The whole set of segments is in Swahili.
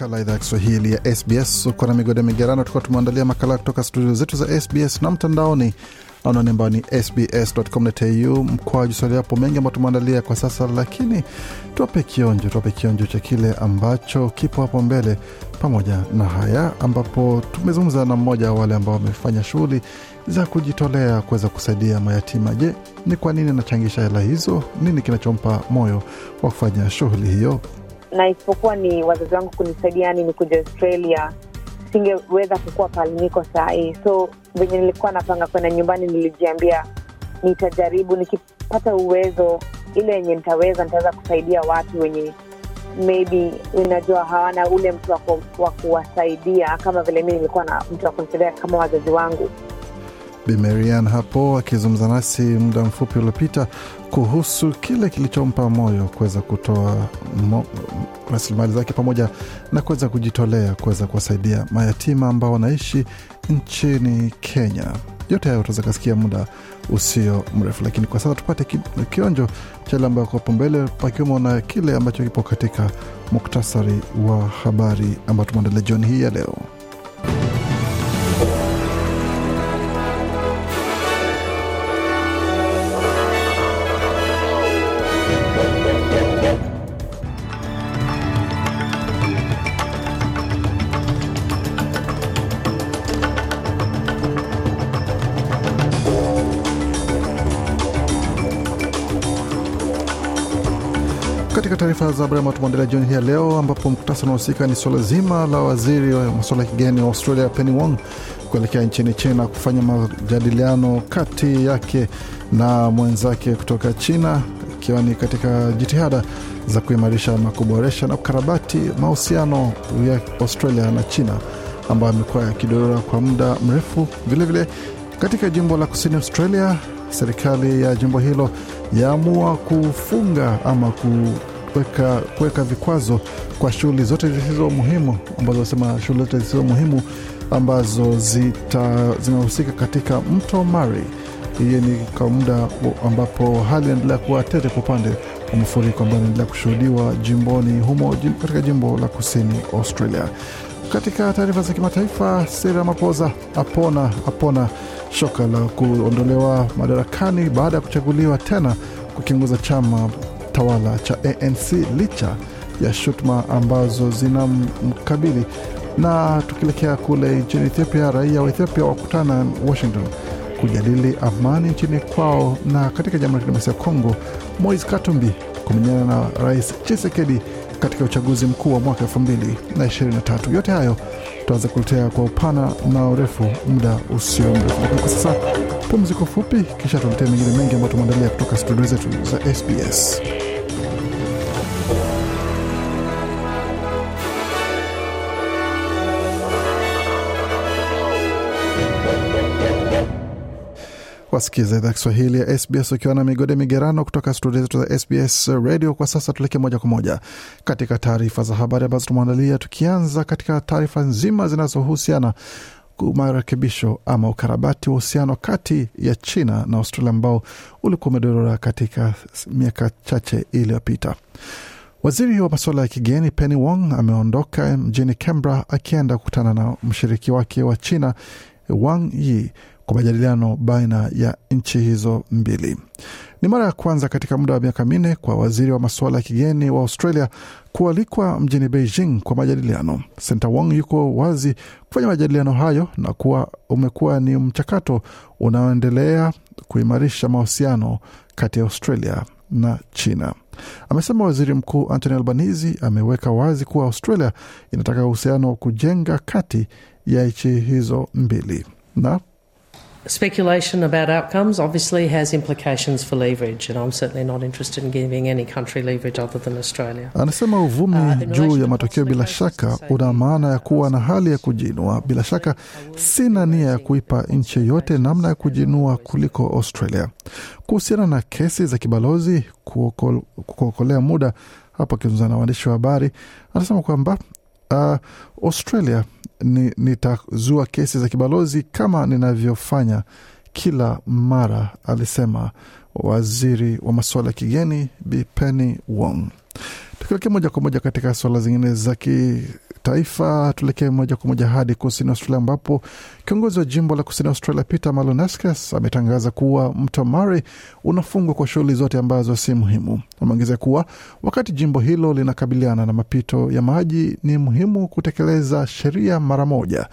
Makala idhaa ya Kiswahili ya SBS. Uko na migode migerano, tukuwa tumeandalia makala kutoka studio zetu za SBS na mtandaoni anwani ambayo ni sbs.com.au mkoa swali hapo mengi ambayo tumeandalia kwa sasa, lakini tuwape kionjo, tuwape kionjo cha kile ambacho kipo hapo mbele, pamoja na haya ambapo tumezungumza na mmoja wa wale ambao wamefanya shughuli za kujitolea kuweza kusaidia mayatima. Je, ni kwa nini anachangisha hela hizo? Nini kinachompa moyo wa kufanya shughuli hiyo? Na isipokuwa ni wazazi wangu kunisaidia, yani ni kuja Australia, singeweza kukua pale niko saa. So venye nilikuwa napanga kwenda nyumbani, nilijiambia nitajaribu, nikipata uwezo ile yenye nitaweza, nitaweza kusaidia watu wenye maybe unajua hawana ule mtu wa kuwasaidia kama vile mi nilikuwa na mtu wa kunisaidia kama wazazi wangu. Bi hapo akizungumza nasi muda mfupi uliopita kuhusu kile kilichompa moyo kuweza kutoa rasilimali zake pamoja na kuweza kujitolea kuweza kuwasaidia mayatima ambao wanaishi nchini Kenya. Yote hayo utaweza kasikia muda usio mrefu, lakini kwa sasa tupate ki, kionjo cha yale ambayo kopo mbele, pakiwemo na kile ambacho kipo katika muktasari wa habari ambayo tumeandalia jioni hii ya leo. Katika taarifa za habari ambayo tumeandalia jioni hii ya leo, ambapo mkutasa unahusika ni suala zima la waziri wa masuala ya kigeni wa Australia Penny Wong kuelekea nchini China kufanya majadiliano kati yake na mwenzake kutoka China, ikiwa ni katika jitihada za kuimarisha na kuboresha na kukarabati mahusiano ya Australia na China ambayo amekuwa yakidorora kwa muda mrefu. Vilevile katika jimbo la kusini Australia, serikali ya jimbo hilo yaamua kufunga ama kuweka kuweka vikwazo kwa shughuli zote zisizo muhimu ambazo wasema shughuli zote zisizo muhimu ambazo zinahusika katika mto Mari. Hiyo ni kwa muda ambapo hali inaendelea kuwa tete kwa upande wa mafuriko ambayo inaendelea kushuhudiwa jimboni humo katika jimbo la kusini Australia. Katika taarifa za kimataifa, Cyril Ramaphosa apona apona shoka la kuondolewa madarakani baada ya kuchaguliwa tena kukiongoza chama tawala cha ANC licha ya shutuma ambazo zinamkabili. Na tukielekea kule nchini Ethiopia, raia wa Ethiopia wakutana Washington kujadili amani nchini kwao, na katika Jamhuri ya Kidemokrasia ya Kongo, Moise Katumbi kumenyana na Rais Tshisekedi katika uchaguzi mkuu wa mwaka elfu mbili na ishirini na tatu. Yote hayo tutaweza kuletea kwa upana na urefu muda usio mrefu, lakini kwa sasa pumziko fupi, kisha tuletea mengine mengi ambayo tumeandalia kutoka studio zetu za SBS. Wasikiza idhaa Kiswahili ya SBS ukiwa na migode migerano kutoka studio zetu za SBS Radio. Kwa sasa tuelekee moja kwa moja katika taarifa za habari ambazo tumeandalia, tukianza katika taarifa nzima zinazohusiana marekebisho ama ukarabati wa uhusiano kati ya China na Australia ambao ulikuwa umedorora katika miaka chache iliyopita. Waziri wa masuala ya kigeni Penny Wong ameondoka mjini Canberra akienda kukutana na mshiriki wake wa China Wang Yi kwa majadiliano baina ya nchi hizo mbili. Ni mara ya kwanza katika muda wa miaka minne kwa waziri wa masuala ya kigeni wa Australia kualikwa mjini Beijing kwa majadiliano. Senta Wong yuko wazi kufanya majadiliano hayo na kuwa umekuwa ni mchakato unaoendelea kuimarisha mahusiano kati ya Australia na China. Amesema waziri mkuu Anthony Albanese ameweka wazi kuwa Australia inataka uhusiano wa kujenga kati ya nchi hizo mbili na Speculation about outcomes obviously has implications for leverage, and I'm certainly not interested in giving any country leverage other than Australia. Anasema uvumi Uh, juu ya matokeo bila shaka una maana ya kuwa na hali ya kujinua. Bila shaka sina nia ya kuipa nchi yoyote namna ya kujinua kuliko Australia. Kuhusiana na kesi za kibalozi kuokolea muda, hapo akizungumza na waandishi wa habari, anasema kwamba uh, Australia ni, nitazua kesi za kibalozi kama ninavyofanya kila mara, alisema waziri wa masuala ya kigeni Bi Penny Wong. Tukielekea moja kwa moja katika suala zingine za kitaifa, tuelekee moja kwa moja hadi kusini Australia, ambapo kiongozi wa jimbo la kusini Australia Peter Malonaskas ametangaza kuwa mto Murray unafungwa kwa shughuli zote ambazo si muhimu. Ameongezea kuwa wakati jimbo hilo linakabiliana na mapito ya maji, ni muhimu kutekeleza sheria mara moja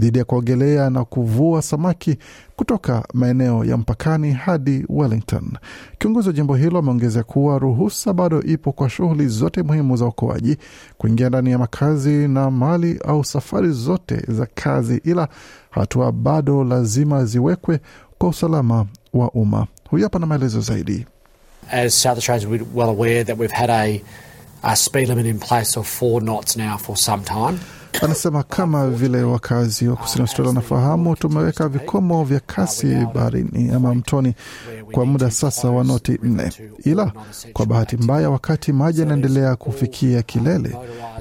dhidi ya kuogelea na kuvua samaki kutoka maeneo ya mpakani hadi Wellington. Kiongozi wa jimbo hilo ameongeza kuwa ruhusa bado ipo kwa shughuli zote muhimu za uokoaji kuingia ndani ya makazi na mali au safari zote za kazi, ila hatua bado lazima ziwekwe kwa usalama wa umma. Huyu hapa na maelezo zaidi. As South Australians, we're well aware that we've had a, a speed limit in place of four knots now for some time. Anasema kama vile wakazi wa kusini Australia wanafahamu, tumeweka vikomo vya kasi baharini ama mtoni kwa muda sasa wa noti nne, ila kwa bahati mbaya, wakati maji yanaendelea kufikia kilele,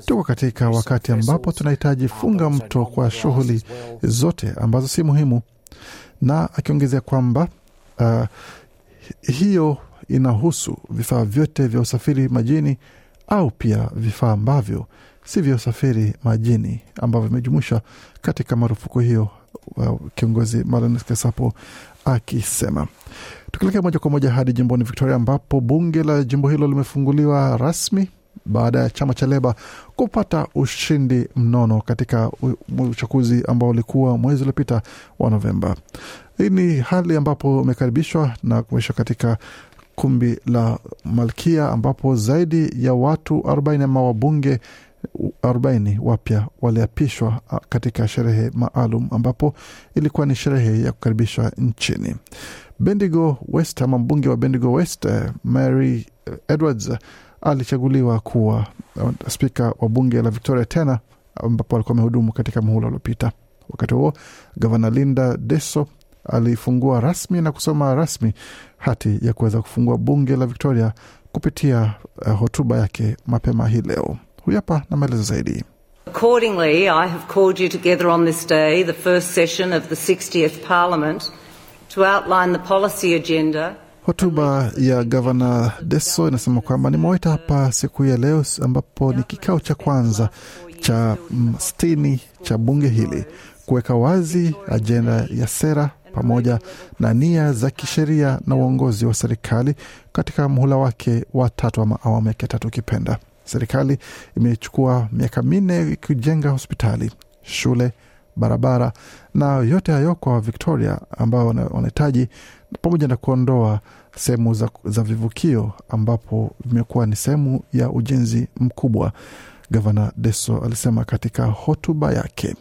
tuko katika wakati ambapo tunahitaji funga mto kwa shughuli zote ambazo si muhimu, na akiongezea kwamba uh, hiyo inahusu vifaa vyote vya usafiri majini au pia vifaa ambavyo si vya usafiri majini ambavyo vimejumuishwa katika marufuku hiyo, kiongozi Marlon Kesapo akisema. Tukielekea moja kwa moja hadi jimboni Victoria, ambapo bunge la jimbo hilo limefunguliwa rasmi baada ya chama cha Leba kupata ushindi mnono katika uchaguzi ambao ulikuwa mwezi uliopita wa Novemba. Hii ni hali ambapo umekaribishwa na kuonyeshwa katika kumbi la Malkia ambapo zaidi ya watu 40 ama wabunge 40 wapya waliapishwa katika sherehe maalum ambapo ilikuwa ni sherehe ya kukaribishwa nchini. Bendigo West ama mbunge wa Bendigo West eh, Mary eh, Edwards alichaguliwa kuwa uh, spika wa bunge la Victoria tena ambapo alikuwa amehudumu katika muhula uliopita. Wakati huo gavana Linda Deso alifungua rasmi na kusoma rasmi hati ya kuweza kufungua bunge la Victoria kupitia hotuba yake mapema hii leo. Huyu hapa na maelezo zaidi. Accordingly, I have called you together on this day, the first session of the 60th Parliament, to outline the policy agenda Hotuba ya gavana Deso inasema kwamba nimewaita hapa siku ya leo ambapo ni kikao cha kwanza cha mm, sitini cha bunge hili kuweka wazi ajenda ya sera pamoja na nia za kisheria na uongozi wa serikali katika mhula wake wa tatu ama awamu yake tatu ukipenda. Serikali imechukua miaka minne ikijenga hospitali, shule, barabara na yote hayo kwa Victoria ambao wanahitaji pamoja na kuondoa sehemu za, za vivukio ambapo vimekuwa ni sehemu ya ujenzi mkubwa, gavana Deso alisema katika hotuba yake.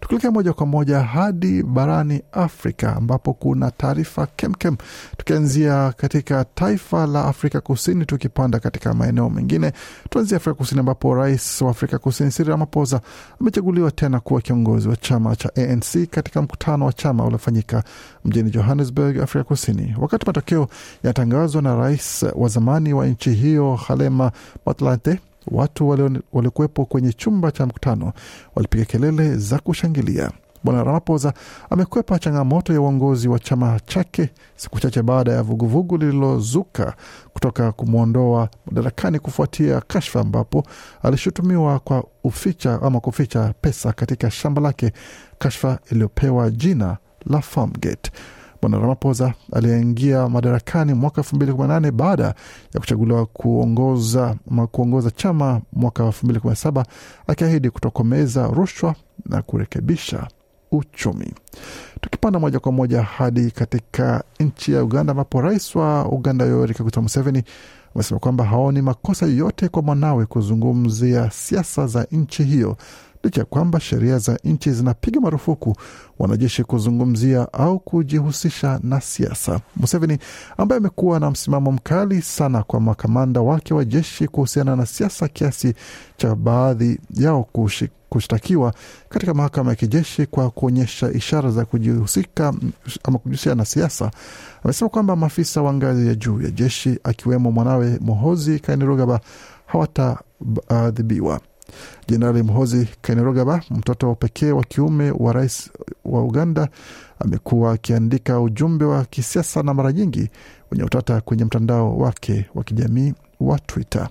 Tukielekea moja kwa moja hadi barani Afrika ambapo kuna taarifa kemkem, tukianzia katika taifa la Afrika Kusini, tukipanda katika maeneo mengine. Tuanzia Afrika Kusini ambapo rais wa Afrika Kusini Cyril Ramaphosa amechaguliwa tena kuwa kiongozi wa chama cha ANC katika mkutano wa chama uliofanyika mjini Johannesburg, Afrika Kusini. Wakati matokeo yanatangazwa na rais wa zamani wa nchi hiyo Halema Motlanthe, watu waliokuwepo kwenye chumba cha mkutano walipiga kelele za kushangilia. Bwana Ramaphosa amekwepa changamoto ya uongozi wa chama chake siku chache baada ya vuguvugu lililozuka kutoka kumwondoa madarakani kufuatia kashfa ambapo alishutumiwa kwa uficha ama kuficha pesa katika shamba lake, kashfa iliyopewa jina la Farmgate. Bwana Ramaphosa aliyeingia madarakani mwaka elfu mbili kumi na nane baada ya kuchaguliwa kuongoza, kuongoza chama mwaka elfu mbili kumi na saba akiahidi kutokomeza rushwa na kurekebisha uchumi. Tukipanda moja kwa moja hadi katika nchi ya Uganda ambapo rais wa Uganda Yoweri Kaguta Museveni amesema kwamba haoni makosa yoyote kwa mwanawe kuzungumzia siasa za nchi hiyo licha ya kwamba sheria za nchi zinapiga marufuku wanajeshi kuzungumzia au kujihusisha na siasa. Museveni ambaye amekuwa na msimamo mkali sana kwa makamanda wake wa jeshi kuhusiana na siasa kiasi cha baadhi yao kushik kushtakiwa katika mahakama ya kijeshi kwa kuonyesha ishara za kujihusika ama kujihusisha na siasa, amesema kwamba maafisa wa ngazi ya juu ya jeshi akiwemo mwanawe Mohozi Kainerugaba hawataadhibiwa. Jenerali Mhozi Kainerugaba, mtoto pekee wa kiume wa rais wa Uganda, amekuwa akiandika ujumbe wa kisiasa na mara nyingi wenye utata kwenye mtandao wake wa kijamii wa Twitter.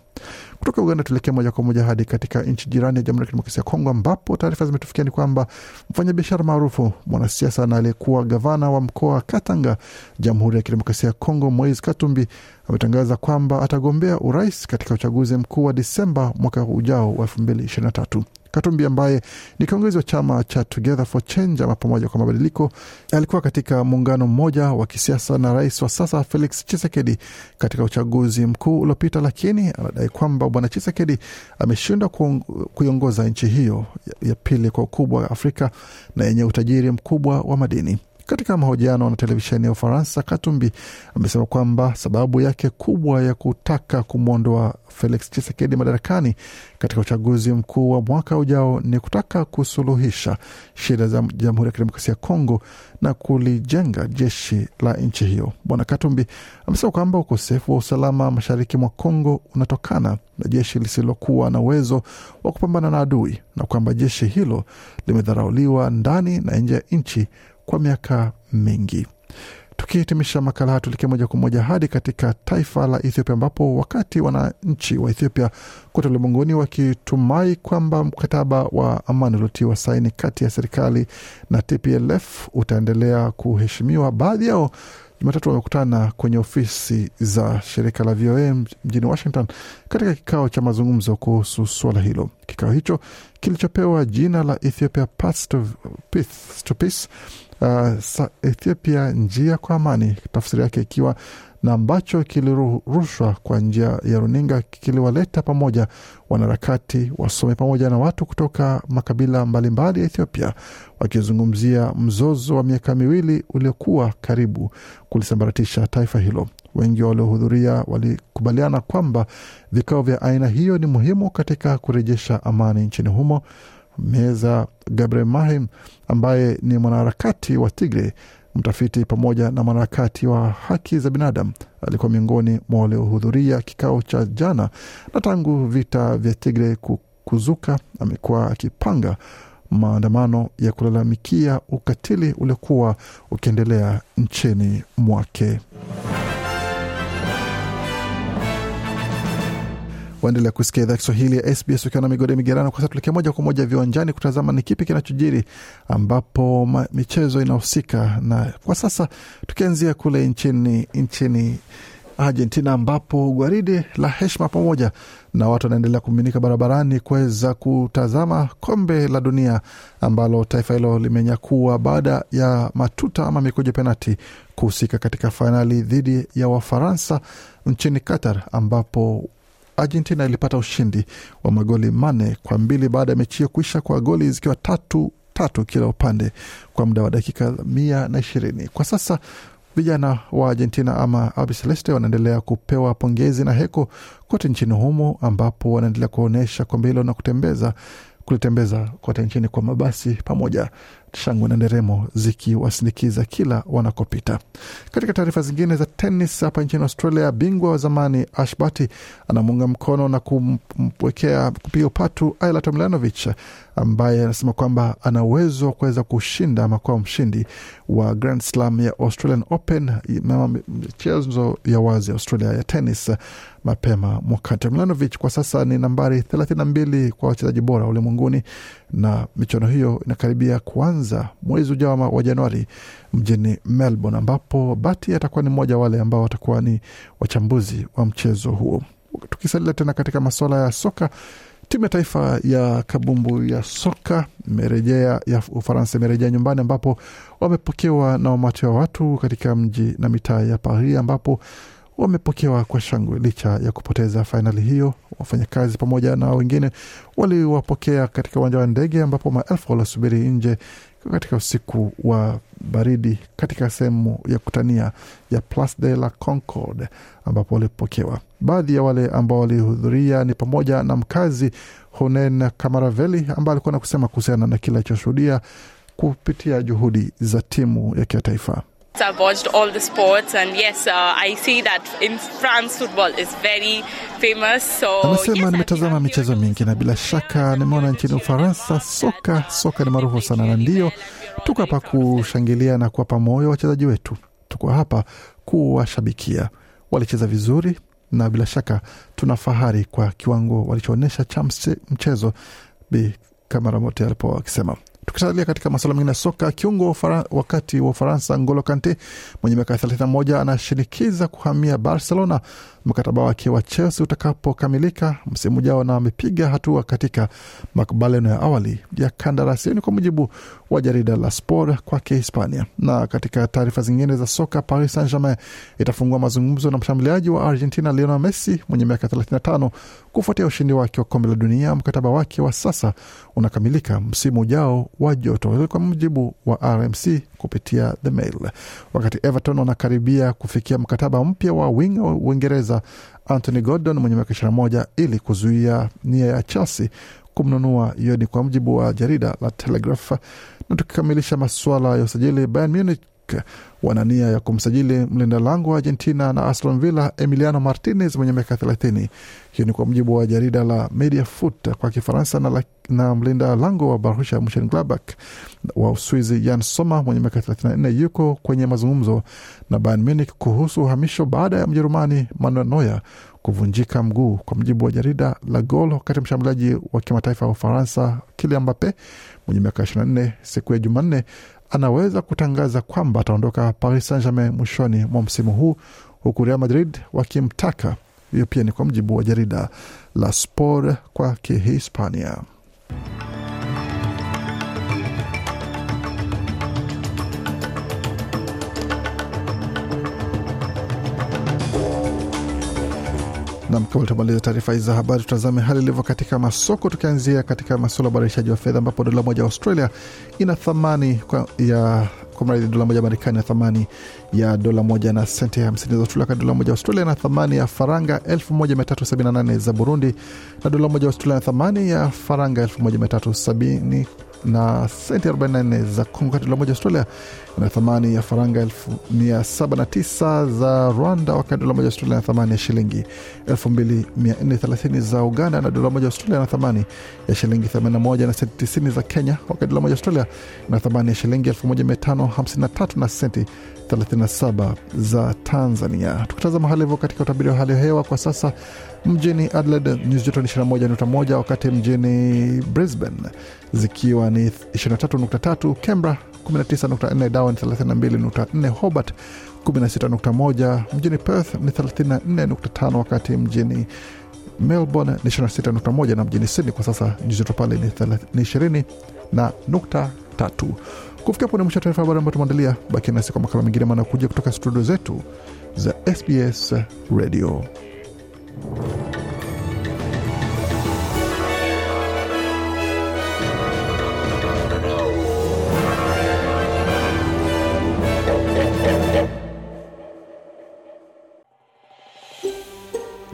Kutoka Uganda tuelekee moja kwa moja hadi katika nchi jirani ya Jamhuri ya Kidemokrasia ya Kongo, ambapo taarifa zimetufikia ni kwamba mfanyabiashara maarufu, mwanasiasa na aliyekuwa gavana wa mkoa wa Katanga, Jamhuri ya Kidemokrasia ya Kongo, Moise Katumbi ametangaza kwamba atagombea urais katika uchaguzi mkuu wa Disemba mwaka ujao wa elfu mbili ishirini na tatu. Katumbi ambaye ni kiongozi wa chama cha Together for Change ama pamoja kwa mabadiliko, alikuwa katika muungano mmoja wa kisiasa na rais wa sasa Felix Chisekedi katika uchaguzi mkuu uliopita, lakini anadai kwamba bwana Chisekedi ameshindwa kuiongoza nchi hiyo ya pili kwa ukubwa wa Afrika na yenye utajiri mkubwa wa madini. Katika mahojiano na televisheni ya Ufaransa, Katumbi amesema kwamba sababu yake kubwa ya kutaka kumwondoa Felix Chisekedi madarakani katika uchaguzi mkuu wa mwaka ujao ni kutaka kusuluhisha shida za Jamhuri ya Kidemokrasia ya Kongo na kulijenga jeshi la nchi hiyo. Bwana Katumbi amesema kwamba ukosefu wa usalama mashariki mwa Kongo unatokana na jeshi lisilokuwa na uwezo wa kupambana na adui na kwamba jeshi hilo limedharauliwa ndani na nje ya nchi kwa miaka mingi. Tukihitimisha makala haya, tuelekee moja kwa moja hadi katika taifa la Ethiopia, ambapo wakati wananchi wa Ethiopia kote ulimwenguni wakitumai kwamba mkataba wa amani uliotiwa saini kati ya serikali na TPLF utaendelea kuheshimiwa, baadhi yao Jumatatu wamekutana kwenye ofisi za shirika la VOA mjini Washington katika kikao cha mazungumzo kuhusu suala hilo. Kikao hicho kilichopewa jina la Ethiopia Path to Peace, uh, Ethiopia njia kwa amani, tafsiri yake ikiwa na ambacho kilirushwa kwa njia ya runinga kiliwaleta pamoja wanaharakati, wasomi pamoja na watu kutoka makabila mbalimbali ya Ethiopia wakizungumzia mzozo wa miaka miwili uliokuwa karibu kulisambaratisha taifa hilo. Wengi waliohudhuria walikubaliana kwamba vikao vya aina hiyo ni muhimu katika kurejesha amani nchini humo. Meza Gabriel Mahim ambaye ni mwanaharakati wa Tigre mtafiti pamoja na mwanaharakati wa haki za binadamu alikuwa miongoni mwa waliohudhuria kikao cha jana, na tangu vita vya Tigre kuzuka amekuwa akipanga maandamano ya kulalamikia ukatili uliokuwa ukiendelea nchini mwake. Waendelea kusikia idhaa Kiswahili ya SBS ukiwa na migode migerano. Kwa sasa tuelekea moja kwa moja viwanjani kutazama ni kipi kinachojiri, ambapo michezo inahusika na kwa sasa, tukianzia kule nchini nchini Argentina ambapo gwaride la heshima pamoja na watu wanaendelea kumiminika barabarani kuweza kutazama kombe la dunia ambalo taifa hilo limenyakua baada ya matuta ama mikojo penati kuhusika katika fainali dhidi ya Wafaransa nchini Qatar ambapo Argentina ilipata ushindi wa magoli manne kwa mbili baada ya mechi hiyo kuisha kwa goli zikiwa tatu tatu kila upande kwa muda wa dakika mia na ishirini. Kwa sasa vijana wa Argentina ama albiceleste wanaendelea kupewa pongezi na heko kote nchini humo, ambapo wanaendelea kuonyesha kombe hilo na kutembeza kulitembeza kote nchini kwa mabasi pamoja shangwe na nderemo zikiwasindikiza kila wanakopita. Katika taarifa zingine za tenis hapa nchini Australia, bingwa wa zamani Ash Barty anamuunga mkono na kumwekea kupiga upatu Ayla Tomljanovic ambaye anasema kwamba ana uwezo wa kuweza kushinda ama kuwa mshindi wa Grand Slam ya Australian Open, michezo ya wazi Australia ya tenis mapema mwaka. Tomljanovic kwa sasa ni nambari 32 kwa wachezaji bora ulimwenguni na michuano hiyo inakaribia kuanza mwezi ujao wa Januari mjini Melbourne, ambapo Bati atakuwa ni mmoja wale ambao watakuwa ni wachambuzi wa mchezo huo. Tukisalia tena katika masuala ya soka, timu ya taifa ya kabumbu ya soka imerejea ya Ufaransa imerejea nyumbani, ambapo wamepokewa na umati wa watu katika mji na mitaa ya Paris, ambapo wamepokewa kwa shangwe licha ya kupoteza fainali hiyo. Wafanyakazi pamoja na wengine waliwapokea katika uwanja wa ndege ambapo maelfu waliosubiri nje katika usiku wa baridi katika sehemu ya kutania ya Place de la Concorde ambapo walipokewa. Baadhi ya wale ambao walihudhuria ni pamoja na mkazi Honen Kamaraveli ambaye alikuwa na kusema kuhusiana na kile alichoshuhudia kupitia juhudi za timu ya kimataifa. I've watched all the sports and yes, uh, I see that in France football is very famous. So Anasema yes, nimetazama michezo mingi na bila shaka nimeona nchini Ufaransa soka soka ni maarufu sana, na ndio tuko hapa kushangilia na kuwapa moyo wachezaji wetu. Tuko hapa kuwashabikia. Walicheza vizuri na bila shaka tuna fahari kwa kiwango walichoonyesha cha mchezo, Bi Kamaramote alipo akisema. Tukisalia katika masuala mengine ya soka, kiungo wa wakati wa Ufaransa Ngolo Kante mwenye miaka 31 anashinikiza kuhamia Barcelona mkataba wake wa Chelsea utakapokamilika msimu ujao, na amepiga hatua katika makubaliano ya awali ya kandarasi. Ni kwa mujibu wa jarida la Sport kwake Hispania. Na katika taarifa zingine za soka, Paris Saint Germain itafungua mazungumzo na mshambuliaji wa Argentina Lionel Messi mwenye miaka 35 kufuatia ushindi wake wa kombe la dunia. Mkataba wake wa sasa unakamilika msimu ujao wa joto, kwa mujibu wa RMC kupitia The Mail. Wakati Everton wanakaribia kufikia mkataba mpya wa winga wa Uingereza Anthony Gordon mwenye miaka 21 ili kuzuia nia ya Chelsea kumnunua. Hiyo ni kwa mujibu wa jarida la Telegraph. Na tukikamilisha masuala ya usajili, Bayern Munich wana nia ya kumsajili mlinda lango wa Argentina na Aston Villa Emiliano Martinez mwenye miaka 30. Hiyo ni kwa mujibu wa jarida la Mediafoot kwa Kifaransa na, la- na mlinda lango wa Borussia Monchengladbach wa Uswizi Jan Sommer mwenye miaka 34 yuko kwenye mazungumzo na Bayern Munich kuhusu uhamisho baada ya Mjerumani Manuel Neuer kuvunjika mguu, kwa mujibu wa jarida la Gol. Wakati mshambuliaji wa kimataifa wa Ufaransa Kylian Mbappe mwenye miaka 24 siku ya Jumanne anaweza kutangaza kwamba ataondoka Paris Saint-Germain mwishoni mwa msimu huu, huku Real Madrid wakimtaka. Hiyo pia ni kwa mujibu wa jarida la Sport kwa Kihispania. Nam, kabla tumaliza taarifa hizi za habari, tutazame hali ilivyo katika masoko, tukianzia katika masuala ya ubadilishaji wa fedha, ambapo dola moja ya Australia ina thamani ya kwa mradhi dola moja Marekani na thamani ya dola moja na senti hamsini za Australia. Wakati dola moja Australia na thamani ya faranga 1378 za Burundi, na dola moja Australia na thamani ya faranga 1370 na senti 44 za Kongo. Wakati dola moja Australia ina thamani ya faranga 79 za Rwanda, wakati dola moja Australia na thamani ya shilingi 2430 za Uganda, na dola moja Australia na thamani ya shilingi 81 na senti 90 za Kenya, wakati dola moja Australia na thamani ya shilingi 1553 na senti 37 za Tanzania. Tukitazama hali hivyo katika utabiri wa hali ya hewa kwa sasa, mjini Adelaide nyuzi joto ni 21.1, wakati mjini Brisbane zikiwa ni 23.3, Canberra 19.4, Darwin 32.4, Hobart 16.1, mjini Perth ni 34.5, wakati mjini Melbourne ni 26.1 na mjini Sydney kwa sasa nyuzi joto pale ni 20 na nukta tatu. Kufikia hapo ni mwisho wa taarifa habari ambayo tumeandalia. Baki nasi kwa makala mengine manakuja kutoka studio zetu za SBS Radio.